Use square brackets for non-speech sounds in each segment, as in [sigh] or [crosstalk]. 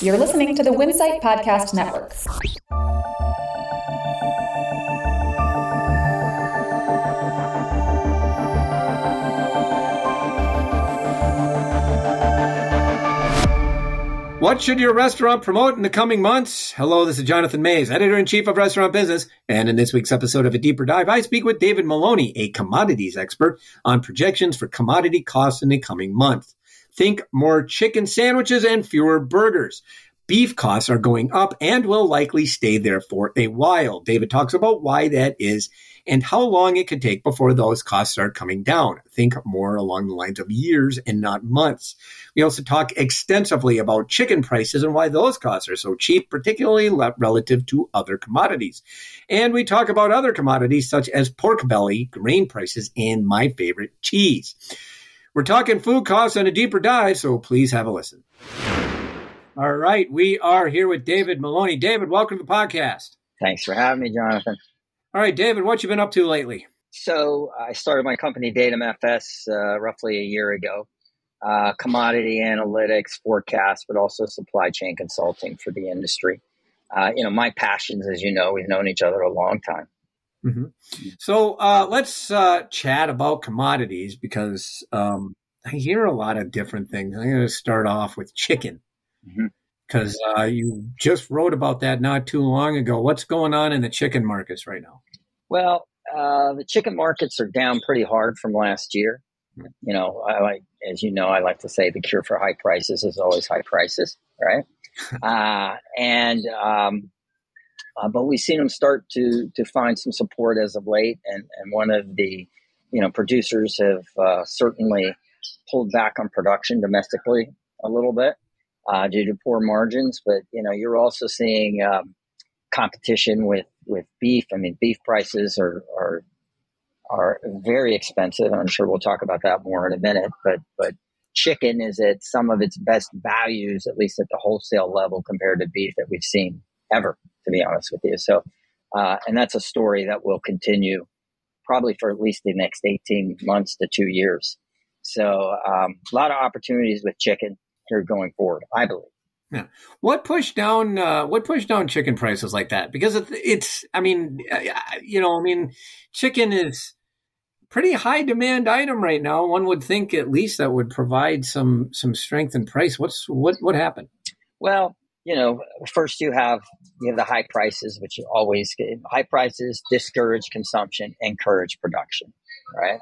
You're listening to the Winsight Podcast Network. What should your restaurant promote in the coming months? Hello, this is Jonathan Maze, editor in chief of Restaurant Business. And in this week's episode of A Deeper Dive, I speak with David Maloni, a commodities expert on projections for commodity costs in the coming month. Think more chicken sandwiches and fewer burgers. Beef costs are going up and will likely stay there for a while. David talks about why that is and how long it could take before those costs start coming down. Think more along the lines of years and not months. We also talk extensively about chicken prices and why those costs are so cheap, particularly relative to other commodities. And we talk about other commodities such as pork belly, grain prices, and my favorite, cheese. We're talking food costs and a deeper dive, so please have a listen. All right, we are here with David Maloni. David, welcome to the podcast. Thanks for having me, Jonathan. All right, David, what you been up to lately? So I started my company Datum FS uh, roughly a year ago. Uh, commodity analytics, forecast, but also supply chain consulting for the industry. Uh, you know, my passions, as you know, we've known each other a long time. Mm-hmm. So uh, let's uh, chat about commodities because um, I hear a lot of different things. I'm going to start off with chicken because mm-hmm. uh, you just wrote about that not too long ago. What's going on in the chicken markets right now? Well, uh, the chicken markets are down pretty hard from last year. You know, I like, as you know, I like to say the cure for high prices is always high prices, right? [laughs] uh, and um, uh, but we've seen them start to to find some support as of late, and and one of the you know producers have uh, certainly pulled back on production domestically a little bit uh, due to poor margins. But you know, you're also seeing um, competition with with beef. I mean, beef prices are are are very expensive, and I'm sure we'll talk about that more in a minute. But but chicken is at some of its best values, at least at the wholesale level, compared to beef that we've seen ever. To be honest with you, so uh, and that's a story that will continue probably for at least the next 18 months to two years. So um, a lot of opportunities with chicken here going forward, I believe. Yeah. What pushed down uh, what pushed down chicken prices like that? Because it's, it's I mean, you know, I mean, chicken is pretty high demand item right now. One would think at least that would provide some some strength in price. What's what what happened? Well, you know, first you have you have the high prices, which always high prices discourage consumption, encourage production, right?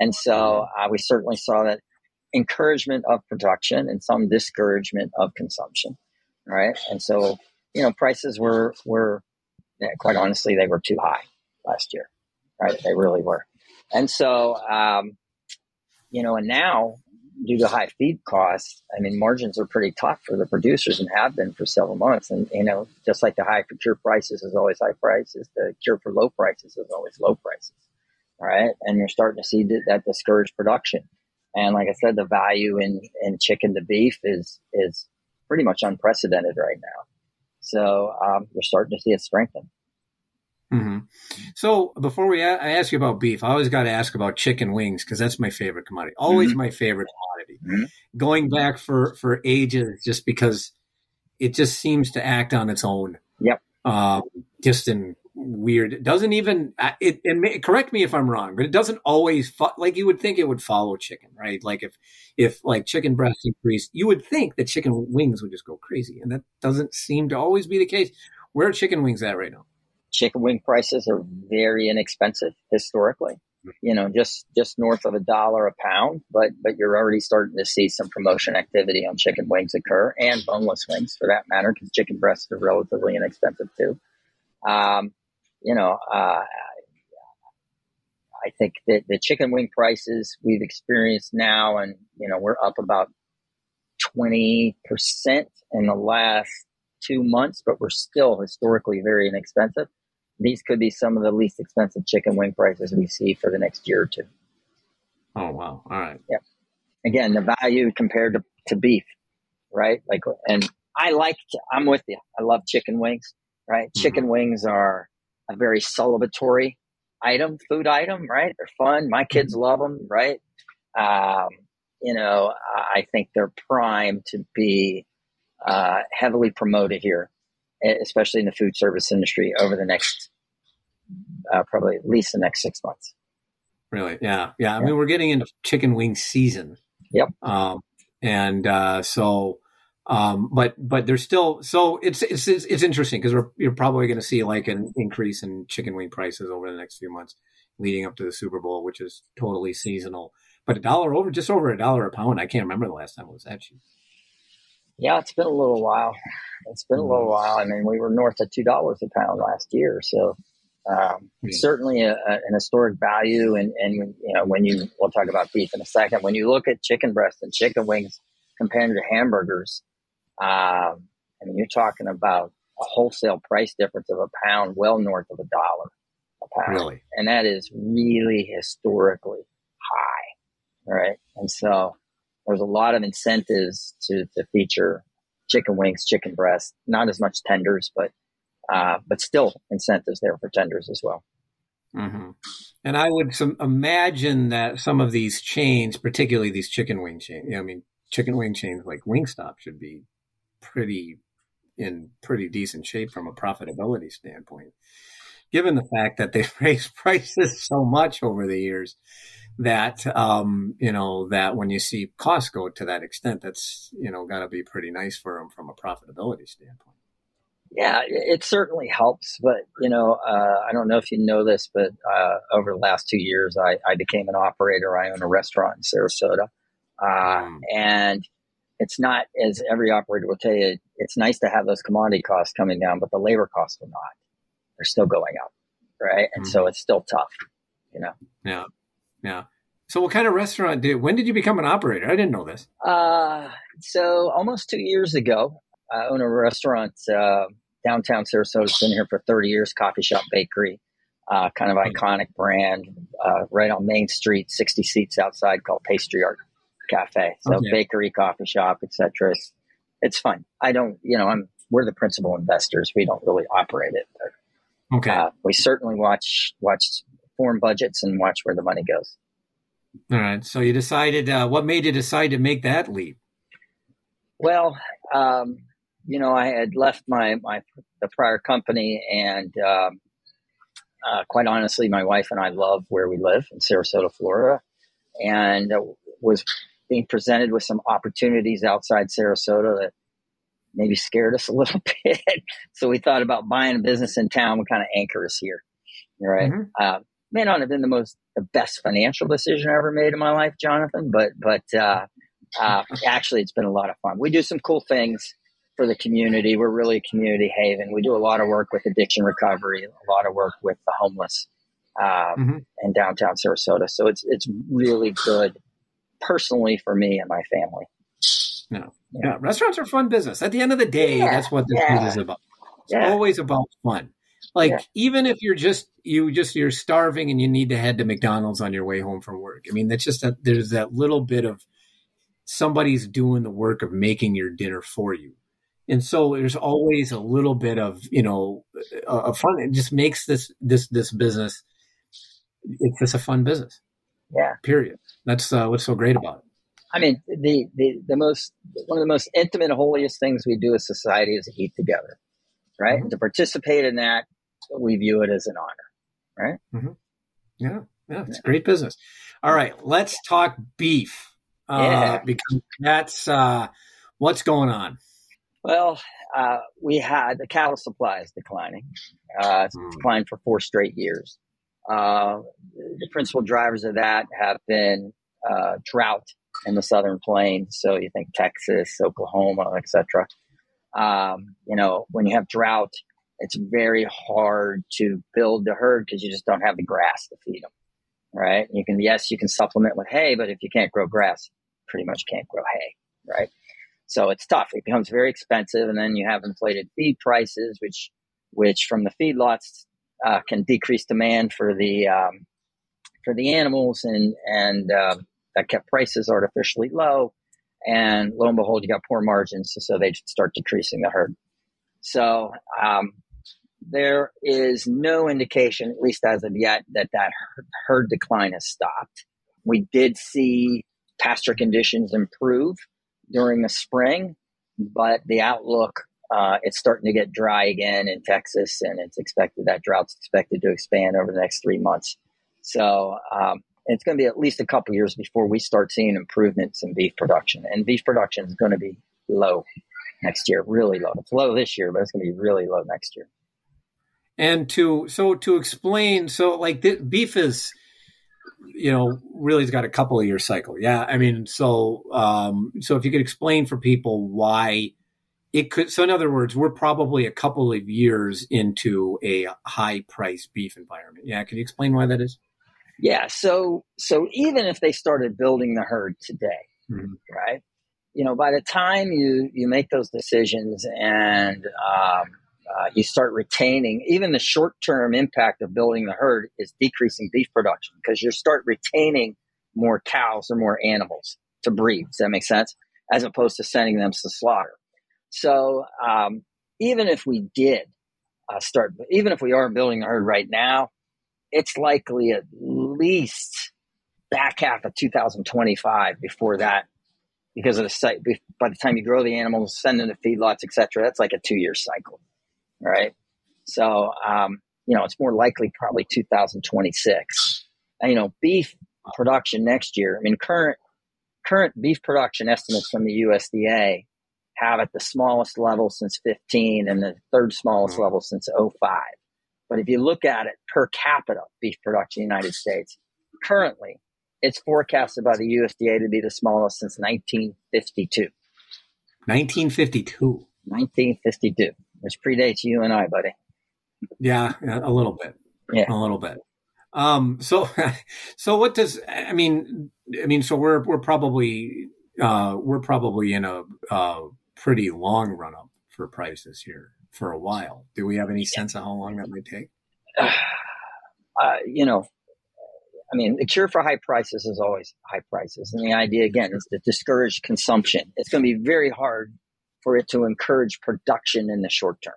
And so uh, we certainly saw that encouragement of production and some discouragement of consumption, right? And so, you know, prices were were yeah, quite honestly they were too high last year, right? They really were, and so, um, you know, and now due to high feed costs, I mean, margins are pretty tough for the producers and have been for several months. And, you know, just like the high for cure prices is always high prices, the cure for low prices is always low prices. Right. And you're starting to see that discourage production. And like I said, the value in, in chicken to beef is, is pretty much unprecedented right now. So um, we're starting to see it strengthen. Mm-hmm. So before we a- I ask you about beef, I always got to ask about chicken wings because that's my favorite commodity. Always mm-hmm. my favorite commodity. Mm-hmm. Going back for for ages, just because it just seems to act on its own. Yep. Um, just in weird. It doesn't even it, it may, correct me if I'm wrong, but it doesn't always fo- like you would think it would follow chicken, right? Like if if like chicken breasts increased, you would think that chicken wings would just go crazy, and that doesn't seem to always be the case. Where are chicken wings at right now? Chicken wing prices are very inexpensive historically. You know, just just north of a dollar a pound, but but you're already starting to see some promotion activity on chicken wings occur and boneless wings for that matter, because chicken breasts are relatively inexpensive too. Um, you know, uh, I think that the chicken wing prices we've experienced now, and you know, we're up about twenty percent in the last two months, but we're still historically very inexpensive. These could be some of the least expensive chicken wing prices we see for the next year or two. Oh wow! All right. Yeah. Again, the value compared to, to beef, right? Like, and I like. I'm with you. I love chicken wings. Right? Mm-hmm. Chicken wings are a very celebratory item, food item, right? They're fun. My kids mm-hmm. love them, right? Um, you know, I think they're primed to be uh, heavily promoted here, especially in the food service industry over the next uh, probably at least the next six months. Really? Yeah. Yeah. I mean, we're getting into chicken wing season. Yep. Um, and uh, so, um, but but there's still so it's it's it's, it's interesting because we're you're probably going to see like an increase in chicken wing prices over the next few months leading up to the Super Bowl, which is totally seasonal. But a dollar over, just over a dollar a pound. I can't remember the last time it was that cheap. Yeah, it's been a little while. It's been a little mm-hmm. while. I mean, we were north of two dollars a pound last year, so um, yeah. Certainly a, a, an historic value, and, and you know when you we'll talk about beef in a second. When you look at chicken breast and chicken wings compared to hamburgers, um, I mean you're talking about a wholesale price difference of a pound, well north of a dollar a pound, really? and that is really historically high, right? And so there's a lot of incentives to to feature chicken wings, chicken breast, not as much tenders, but uh, but still incentives there for tenders as well. Mm-hmm. And I would some, imagine that some of these chains, particularly these chicken wing chains, you know, I mean, chicken wing chains like Wingstop should be pretty in pretty decent shape from a profitability standpoint, given the fact that they've [laughs] raised prices so much over the years that um, you know that when you see costs go to that extent, that's you know got to be pretty nice for them from a profitability standpoint. Yeah, it certainly helps. But, you know, uh, I don't know if you know this, but uh, over the last two years, I, I, became an operator. I own a restaurant in Sarasota. Uh, mm. And it's not, as every operator will tell you, it's nice to have those commodity costs coming down, but the labor costs are not. They're still going up. Right. And mm. so it's still tough, you know? Yeah. Yeah. So, what kind of restaurant did? When did you become an operator? I didn't know this. Uh, so almost two years ago, I own a restaurant uh, downtown Sarasota. It's been here for 30 years. Coffee shop bakery, uh, kind of iconic brand, uh, right on Main Street, 60 seats outside, called Pastry Art Cafe. So okay. bakery, coffee shop, etc. It's, it's fun. I don't, you know, I'm we're the principal investors. We don't really operate it. But, okay. Uh, we certainly watch watch form budgets and watch where the money goes. All right. So you decided. Uh, what made you decide to make that leap? Well, um, you know, I had left my, my the prior company, and um, uh, quite honestly, my wife and I love where we live in Sarasota, Florida, and was being presented with some opportunities outside Sarasota that maybe scared us a little [laughs] bit. so we thought about buying a business in town, what kind of anchor us here, right? Mm-hmm. Uh, may not have been the most the best financial decision I ever made in my life, Jonathan, but but uh, uh, actually, it's been a lot of fun. We do some cool things for the community. We're really a community haven. We do a lot of work with addiction recovery, a lot of work with the homeless um, mm-hmm. in downtown Sarasota. So it's it's really good personally for me and my family. No. Yeah. yeah. Restaurants are fun business. At the end of the day, yeah. that's what this yeah. is about. It's always about fun. Like even if you're just you just you're starving and you need to head to McDonald's on your way home from work. I mean, that's just that there's that little bit of somebody's doing the work of making your dinner for you. And so there's always a little bit of you know a, fun it just makes this this this business it's just a fun business. Yeah. Period. That's uh, what's so great about it. I mean the, the the most one of the most intimate holiest things we do as society is to eat together right? Mm-hmm. to participate in that we view it as an honor right mm-hmm. yeah yeah it's yeah. great business all right let's talk beef uh, yeah. because that's uh, what's going on well, uh, we had the cattle supply is declining. Uh, it's mm. declined for four straight years. Uh, the principal drivers of that have been uh, drought in the southern plains. So you think Texas, Oklahoma, etc. Um, you know, when you have drought, it's very hard to build the herd because you just don't have the grass to feed them. Right? You can yes, you can supplement with hay, but if you can't grow grass, pretty much can't grow hay. Right? So it's tough. It becomes very expensive, and then you have inflated feed prices, which which from the feedlots uh, can decrease demand for the um, for the animals, and and uh, that kept prices artificially low. And lo and behold, you got poor margins, so they start decreasing the herd. So um, there is no indication, at least as of yet, that that herd decline has stopped. We did see pasture conditions improve during the spring. but the outlook uh, it's starting to get dry again in Texas, and it's expected that drought's expected to expand over the next three months. So um, it's going to be at least a couple years before we start seeing improvements in beef production, and beef production is going to be low next year, really low. It's low this year, but it's going to be really low next year. And to so to explain, so like the, beef is, you know, really has got a couple of year cycle. Yeah, I mean, so um, so if you could explain for people why it could. So in other words, we're probably a couple of years into a high price beef environment. Yeah, can you explain why that is? Yeah, so so even if they started building the herd today, mm-hmm. right? You know, by the time you you make those decisions and um, uh, you start retaining even the short term impact of building the herd is decreasing beef production because you start retaining more cows or more animals to breed. Does that make sense? As opposed to sending them to slaughter. So um, even if we did uh, start, even if we are building the herd right now, it's likely at least back half of 2025 before that because of the site by the time you grow the animals send them to feedlots etc that's like a two year cycle right? So, um, you know, it's more likely probably 2026. And, you know, beef production next year. I mean, current current beef production estimates from the USDA have at the smallest level since 15 and the third smallest mm-hmm. level since 05. But if you look at it per capita beef production in the United States, currently it's forecasted by the USDA to be the smallest since 1952. 1952. 1952 which predates you and I, buddy. Yeah, a little bit. Yeah, a little bit. Um, so, [laughs] so what does I mean? I mean, so we're we're probably uh, we're probably in a uh, pretty long run up for prices here for a while. Do we have any sense of how long that might take? [sighs] Uh, you know, I mean, the cure for high prices is always high prices, and the idea again is to discourage consumption. It's going to be very hard for it to encourage production in the short term,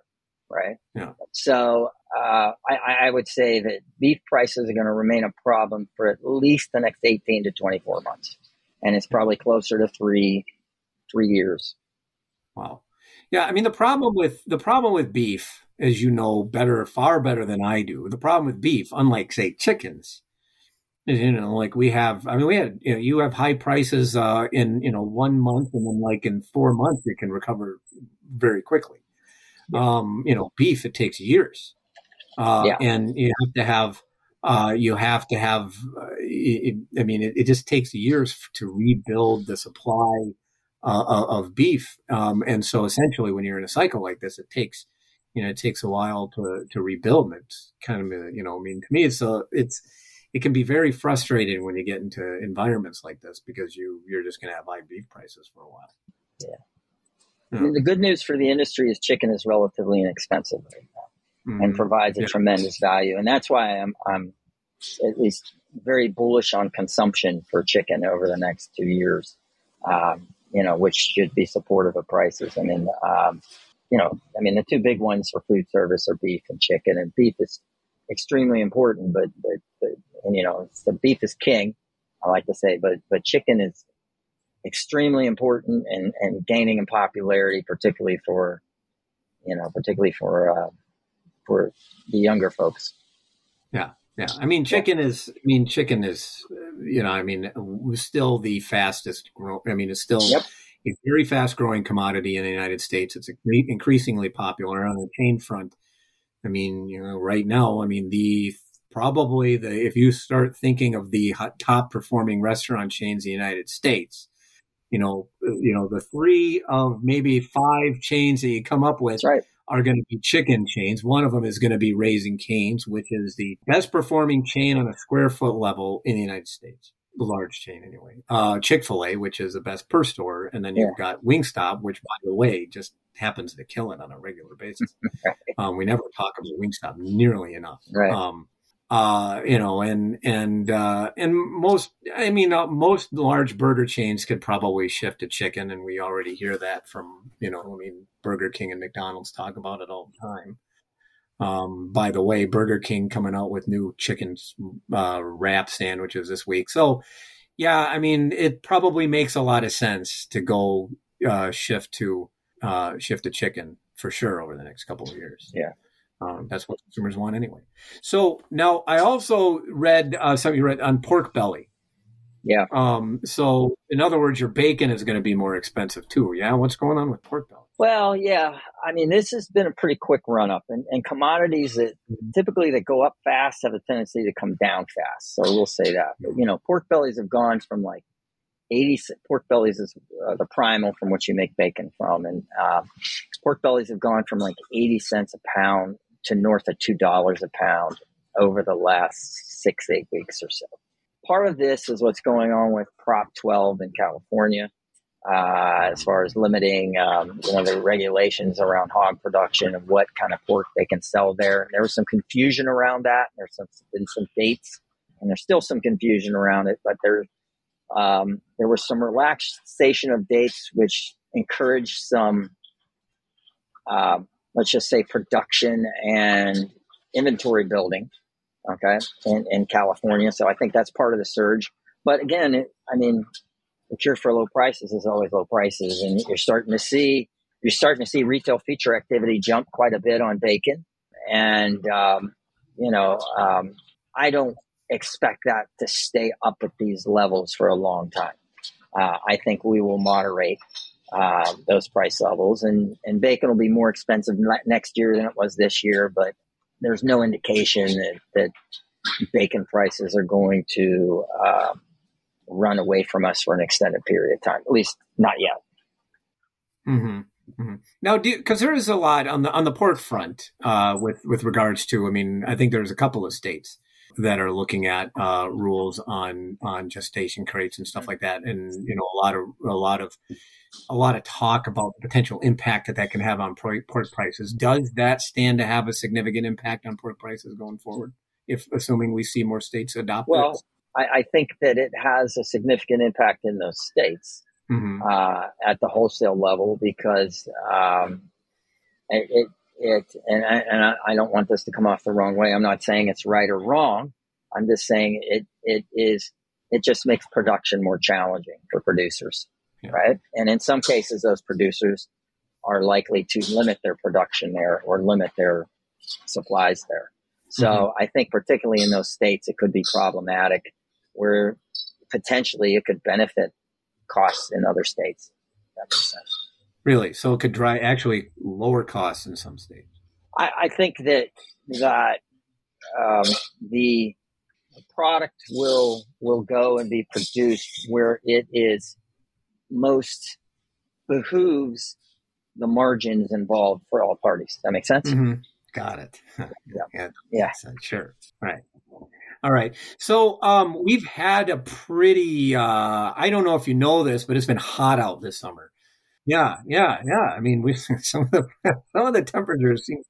right? Yeah. So uh, I, I, would say that beef prices are going to remain a problem for at least the next 18 to 24 months. And it's probably closer to three, three years. Wow. Yeah. I mean, the problem with, the problem with beef, as you know better, far better than I do, the problem with beef, unlike say chickens, you know like we have i mean we had you know you have high prices uh in you know one month and then like in four months it can recover very quickly yeah. um you know beef it takes years uh yeah. and you have to have uh you have to have uh, it, i mean it, it, just takes years to rebuild the supply uh, of beef um and so essentially when you're in a cycle like this it takes you know it takes a while to to rebuild and it's kind of you know i mean to me it's a it's it can be very frustrating when you get into environments like this because you you're just going to have high beef prices for a while. Yeah. Mean, the good news for the industry is chicken is relatively inexpensive right now mm-hmm. and provides a yeah. tremendous value, and that's why I'm I'm at least very bullish on consumption for chicken over the next two years. Um, you know, which should be supportive of prices. I mean, um, you know, I mean, the two big ones for food service are beef and chicken, and beef is extremely important, but, but, but and you know, the beef is king, I like to say, but, but chicken is extremely important and, and gaining in popularity, particularly for, you know, particularly for, uh, for the younger folks. Yeah. Yeah. I mean, chicken is, I mean, chicken is, you know, I mean, still the fastest grow. I mean, it's still yep. a very fast growing commodity in the United States. It's increasingly popular on the chain front. I mean, you know, right now, I mean, the probably the if you start thinking of the top performing restaurant chains in the United States, you know, you know, the three of maybe five chains that you come up with right. are going to be chicken chains. One of them is going to be Raising Cane's, which is the best performing chain on a square foot level in the United States. The large chain anyway. Uh, Chick fil A, which is the best per store. And then you've got Wingstop, which by the way, just happens to kill it on a regular basis. [laughs] um, we never talk about Wingstop nearly enough. Right. Um, uh, you know, and and uh, and most, I mean, uh, most large burger chains could probably shift to chicken, and we already hear that from you know, I mean, Burger King and McDonald's talk about it all the time. Um, by the way, Burger King coming out with new chicken uh, wrap sandwiches this week, so yeah, I mean, it probably makes a lot of sense to go uh, shift to uh, shift to chicken for sure over the next couple of years. Yeah. Um, that's what consumers want anyway. So now I also read uh, something you read on pork belly. Yeah. Um, so in other words, your bacon is going to be more expensive too. Yeah. What's going on with pork belly? Well, yeah. I mean, this has been a pretty quick run up, and, and commodities that typically that go up fast have a tendency to come down fast. So we'll say that. But, you know, pork bellies have gone from like 80 pork bellies is uh, the primal from which you make bacon from, and uh, pork bellies have gone from like 80 cents a pound to north of two dollars a pound over the last six eight weeks or so. Part of this is what's going on with Prop 12 in California uh, as far as limiting, um, you know, the regulations around hog production and what kind of pork they can sell there. There was some confusion around that. There's some, been some dates, and there's still some confusion around it. But there, um, there was some relaxation of dates, which encouraged some, uh, let's just say, production and inventory building. Okay, in, in California, so I think that's part of the surge. But again, it, I mean, the cure for low prices is always low prices, and you're starting to see you're starting to see retail feature activity jump quite a bit on bacon, and um, you know um, I don't expect that to stay up at these levels for a long time. Uh, I think we will moderate uh, those price levels, and and bacon will be more expensive next year than it was this year, but there's no indication that, that bacon prices are going to uh, run away from us for an extended period of time. At least not yet. Mm-hmm. Mm-hmm. Now, because there is a lot on the on the pork front uh, with with regards to, I mean, I think there's a couple of states that are looking at uh, rules on on gestation crates and stuff like that, and you know, a lot of a lot of a lot of talk about the potential impact that that can have on pork prices. Does that stand to have a significant impact on pork prices going forward? If assuming we see more states adopt well? I, I, think that it has a significant impact in those states mm-hmm. uh, at the wholesale level because um, it, it, and, I, and I don't want this to come off the wrong way. I'm not saying it's right or wrong. I'm just saying it, it is, it just makes production more challenging for producers, yeah. right? And in some cases, those producers are likely to limit their production there or limit their supplies there. So mm-hmm. I think particularly in those states, it could be problematic where potentially it could benefit costs in other states. That makes sense. Really? So it could try actually lower costs in some states. I, I think that that um, the product will will go and be produced where it is most behooves the margins involved for all parties. That makes sense. Mm-hmm. Got it. [laughs] yeah. yeah. yeah. Sure. Right. All right. So um, we've had a pretty, uh, I don't know if you know this, but it's been hot out this summer. Yeah, yeah, yeah. I mean, we [laughs] some of the some of the temperatures seem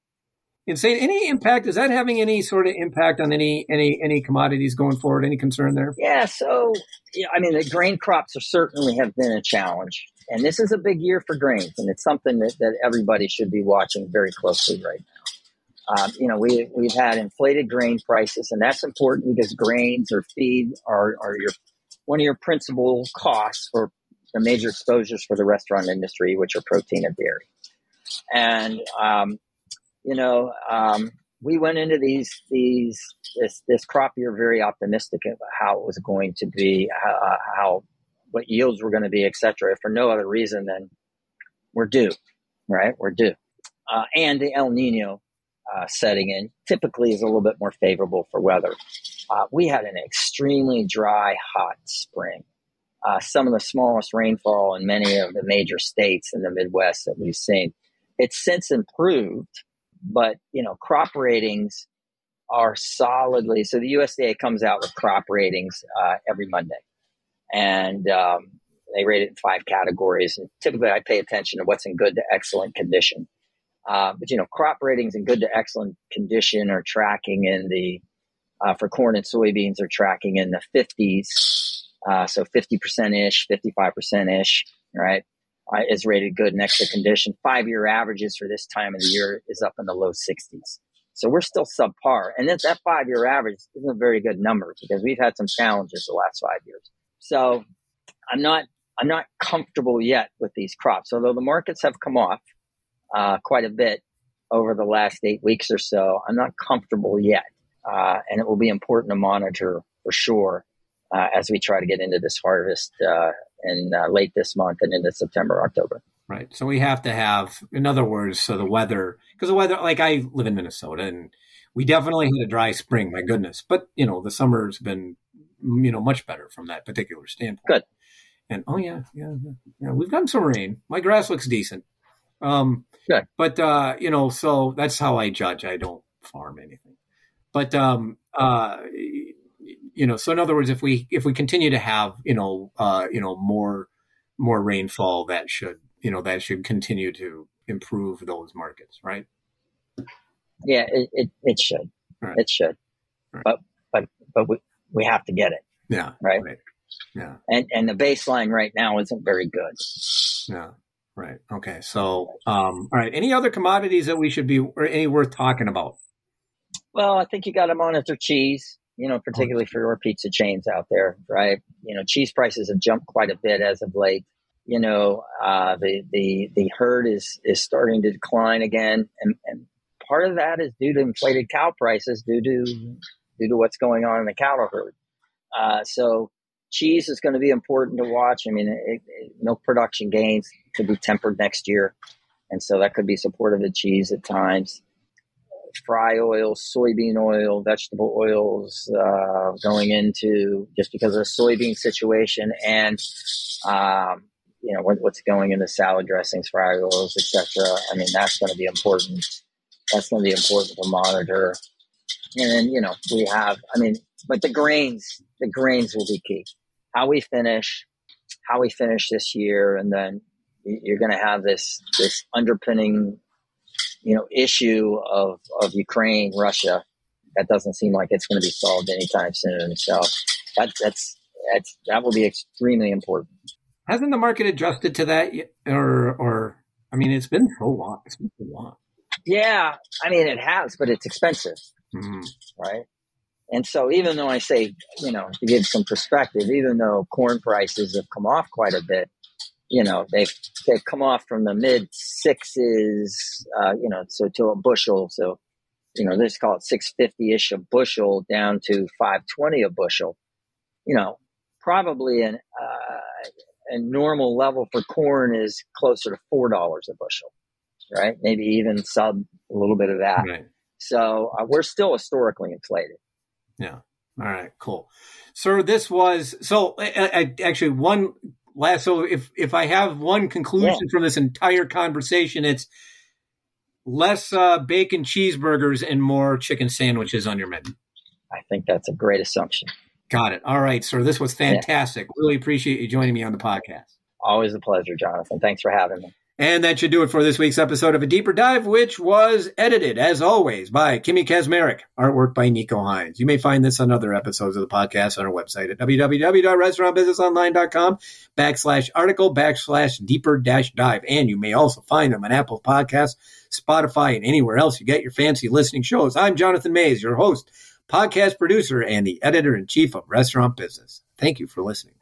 insane. Any impact? Is that having any sort of impact on any any any commodities going forward? Any concern there? Yeah. So, yeah, I mean, the grain crops are certainly have been a challenge, and this is a big year for grains, and it's something that, that everybody should be watching very closely right now. Um, you know, we, we've had inflated grain prices, and that's important because grains or feed are, are your one of your principal costs for the major exposures for the restaurant industry, which are protein and dairy. And um, you know, um, we went into these these this this crop year very optimistic about how it was going to be, how, how what yields were going to be, et cetera, for no other reason than we're due, right? We're due. Uh, and the El Nino uh, setting in typically is a little bit more favorable for weather. Uh, we had an extremely dry, hot spring. Uh, some of the smallest rainfall in many of the major states in the Midwest that we've seen. It's since improved, but you know, crop ratings are solidly. So the USDA comes out with crop ratings uh, every Monday, and um, they rate it in five categories. And typically, I pay attention to what's in good to excellent condition. Uh, but you know, crop ratings in good to excellent condition are tracking in the uh, for corn and soybeans are tracking in the 50s, uh, so 50% ish, 55% ish, right? Uh, is rated good next to condition. Five year averages for this time of the year is up in the low 60s. So we're still subpar. And that, that five year average isn't a very good number because we've had some challenges the last five years. So I'm not I'm not comfortable yet with these crops. Although the markets have come off uh, quite a bit over the last eight weeks or so, I'm not comfortable yet. Uh, and it will be important to monitor for sure uh, as we try to get into this harvest uh, in uh, late this month and into September, October. Right. So we have to have, in other words, so the weather, because the weather, like I live in Minnesota and we definitely had a dry spring, my goodness. But, you know, the summer's been, you know, much better from that particular standpoint. Good. And oh yeah, yeah, yeah, yeah. We've gotten some rain. My grass looks decent. Um, Good. But uh, you know, so that's how I judge. I don't farm anything. But um, uh, you know, so in other words, if we if we continue to have you know uh, you know more more rainfall, that should you know that should continue to improve those markets, right? Yeah, it it, it should. Right. It should. Right. But but but we we have to get it. Yeah. Right. right. Yeah. And and the baseline right now isn't very good. Yeah. Right. Okay. So, um, all right. Any other commodities that we should be or any worth talking about? Well, I think you got to monitor cheese. You know, particularly for your pizza chains out there, right? You know, cheese prices have jumped quite a bit as of late. You know, uh, the the the herd is is starting to decline again, and, and part of that is due to inflated cow prices, due to due to what's going on in the cattle herd. Uh, so cheese is going to be important to watch. I mean, it, it, milk production gains could be tempered next year, and so that could be supportive of cheese at times. Fry oil, soybean oil, vegetable oils uh, going into just because of the soybean situation, and um, you know what, what's going into salad dressings, fry oils, etc. I mean, that's going to be important. That's going to be important to monitor. And then you know we have, I mean, but the grains, the grains will be key. How we finish, how we finish this year, and then you're going to have this this underpinning, you know, issue of of Ukraine, Russia. That doesn't seem like it's going to be solved anytime soon. So that that's that's that will be extremely important. Hasn't the market adjusted to that, yet? or or I mean, it's been so long. It's been so long. Yeah, I mean it has, but it's expensive, Mm-hmm. right? And so even though I say, you know, to give some perspective, even though corn prices have come off quite a bit, you know, they've they've come off from the mid sixes, uh, you know, so to a bushel. So, you know, let's call it six fifty ish a bushel down to five twenty a bushel. You know, probably an uh, a normal level for corn is closer to four dollars a bushel, right? Maybe even sub a little bit of that. Right. So uh, we're still historically inflated. Yeah. All right. Cool. Sir, this was so. I, I, actually, one last. So, if if I have one conclusion Yeah. from this entire conversation, it's less uh, bacon cheeseburgers and more chicken sandwiches on your menu. I think that's a great assumption. Got it. All right, sir. This was fantastic. Really appreciate you joining me on the podcast. Always a pleasure, Jonathan. Thanks for having me. And that should do it for this week's episode of A Deeper Dive, which was edited, as always, by Kimmy Kazmarek, artwork by Nico Hines. You may find this on other episodes of the podcast on our website at www.restaurantbusinessonline.com backslash article backslash deeper dash dive. And you may also find them on Apple Podcasts, Spotify, and anywhere else you get your fancy listening shows. I'm Jonathan Maze, your host, podcast producer, and the editor in chief of Restaurant Business. Thank you for listening.